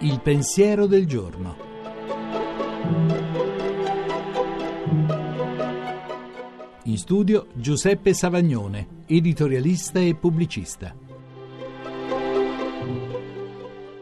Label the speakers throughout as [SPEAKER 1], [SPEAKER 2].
[SPEAKER 1] Il pensiero del giorno. In studio Giuseppe Savagnone, editorialista e pubblicista.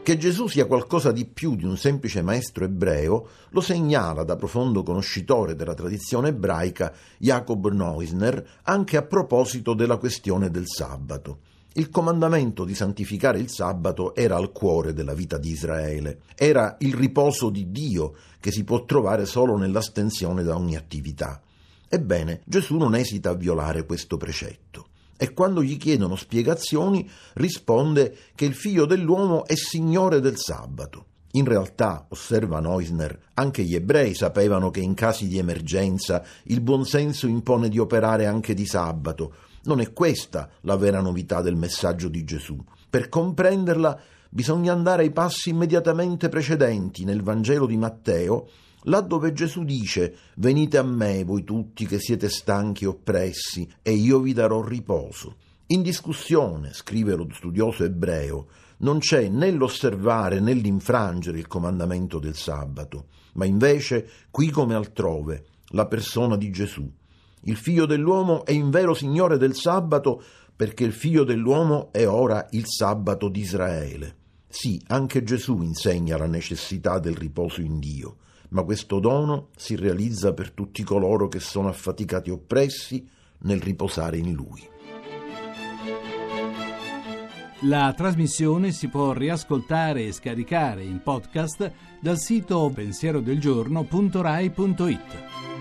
[SPEAKER 2] Che Gesù sia qualcosa di più di un semplice maestro ebreo lo segnala da profondo conoscitore della tradizione ebraica Jacob Neusner anche a proposito della questione del sabato. Il comandamento di santificare il sabato era al cuore della vita di Israele, era il riposo di Dio che si può trovare solo nell'astensione da ogni attività. Ebbene, Gesù non esita a violare questo precetto e quando gli chiedono spiegazioni risponde che il figlio dell'uomo è signore del sabato. In realtà, osserva Neusner, anche gli ebrei sapevano che in casi di emergenza il buonsenso impone di operare anche di sabato. Non è questa la vera novità del messaggio di Gesù. Per comprenderla bisogna andare ai passi immediatamente precedenti nel Vangelo di Matteo là dove Gesù dice venite a me voi tutti che siete stanchi e oppressi e io vi darò riposo. In discussione, scrive lo studioso ebreo, non c'è né l'osservare né l'infrangere il comandamento del sabato, ma invece, qui come altrove, la persona di Gesù. Il figlio dell'uomo è in vero Signore del sabato perché il figlio dell'uomo è ora il sabato di Israele. Sì, anche Gesù insegna la necessità del riposo in Dio ma questo dono si realizza per tutti coloro che sono affaticati e oppressi nel riposare in Lui.
[SPEAKER 1] La trasmissione si può riascoltare e scaricare in podcast dal sito pensierodelgiorno.rai.it.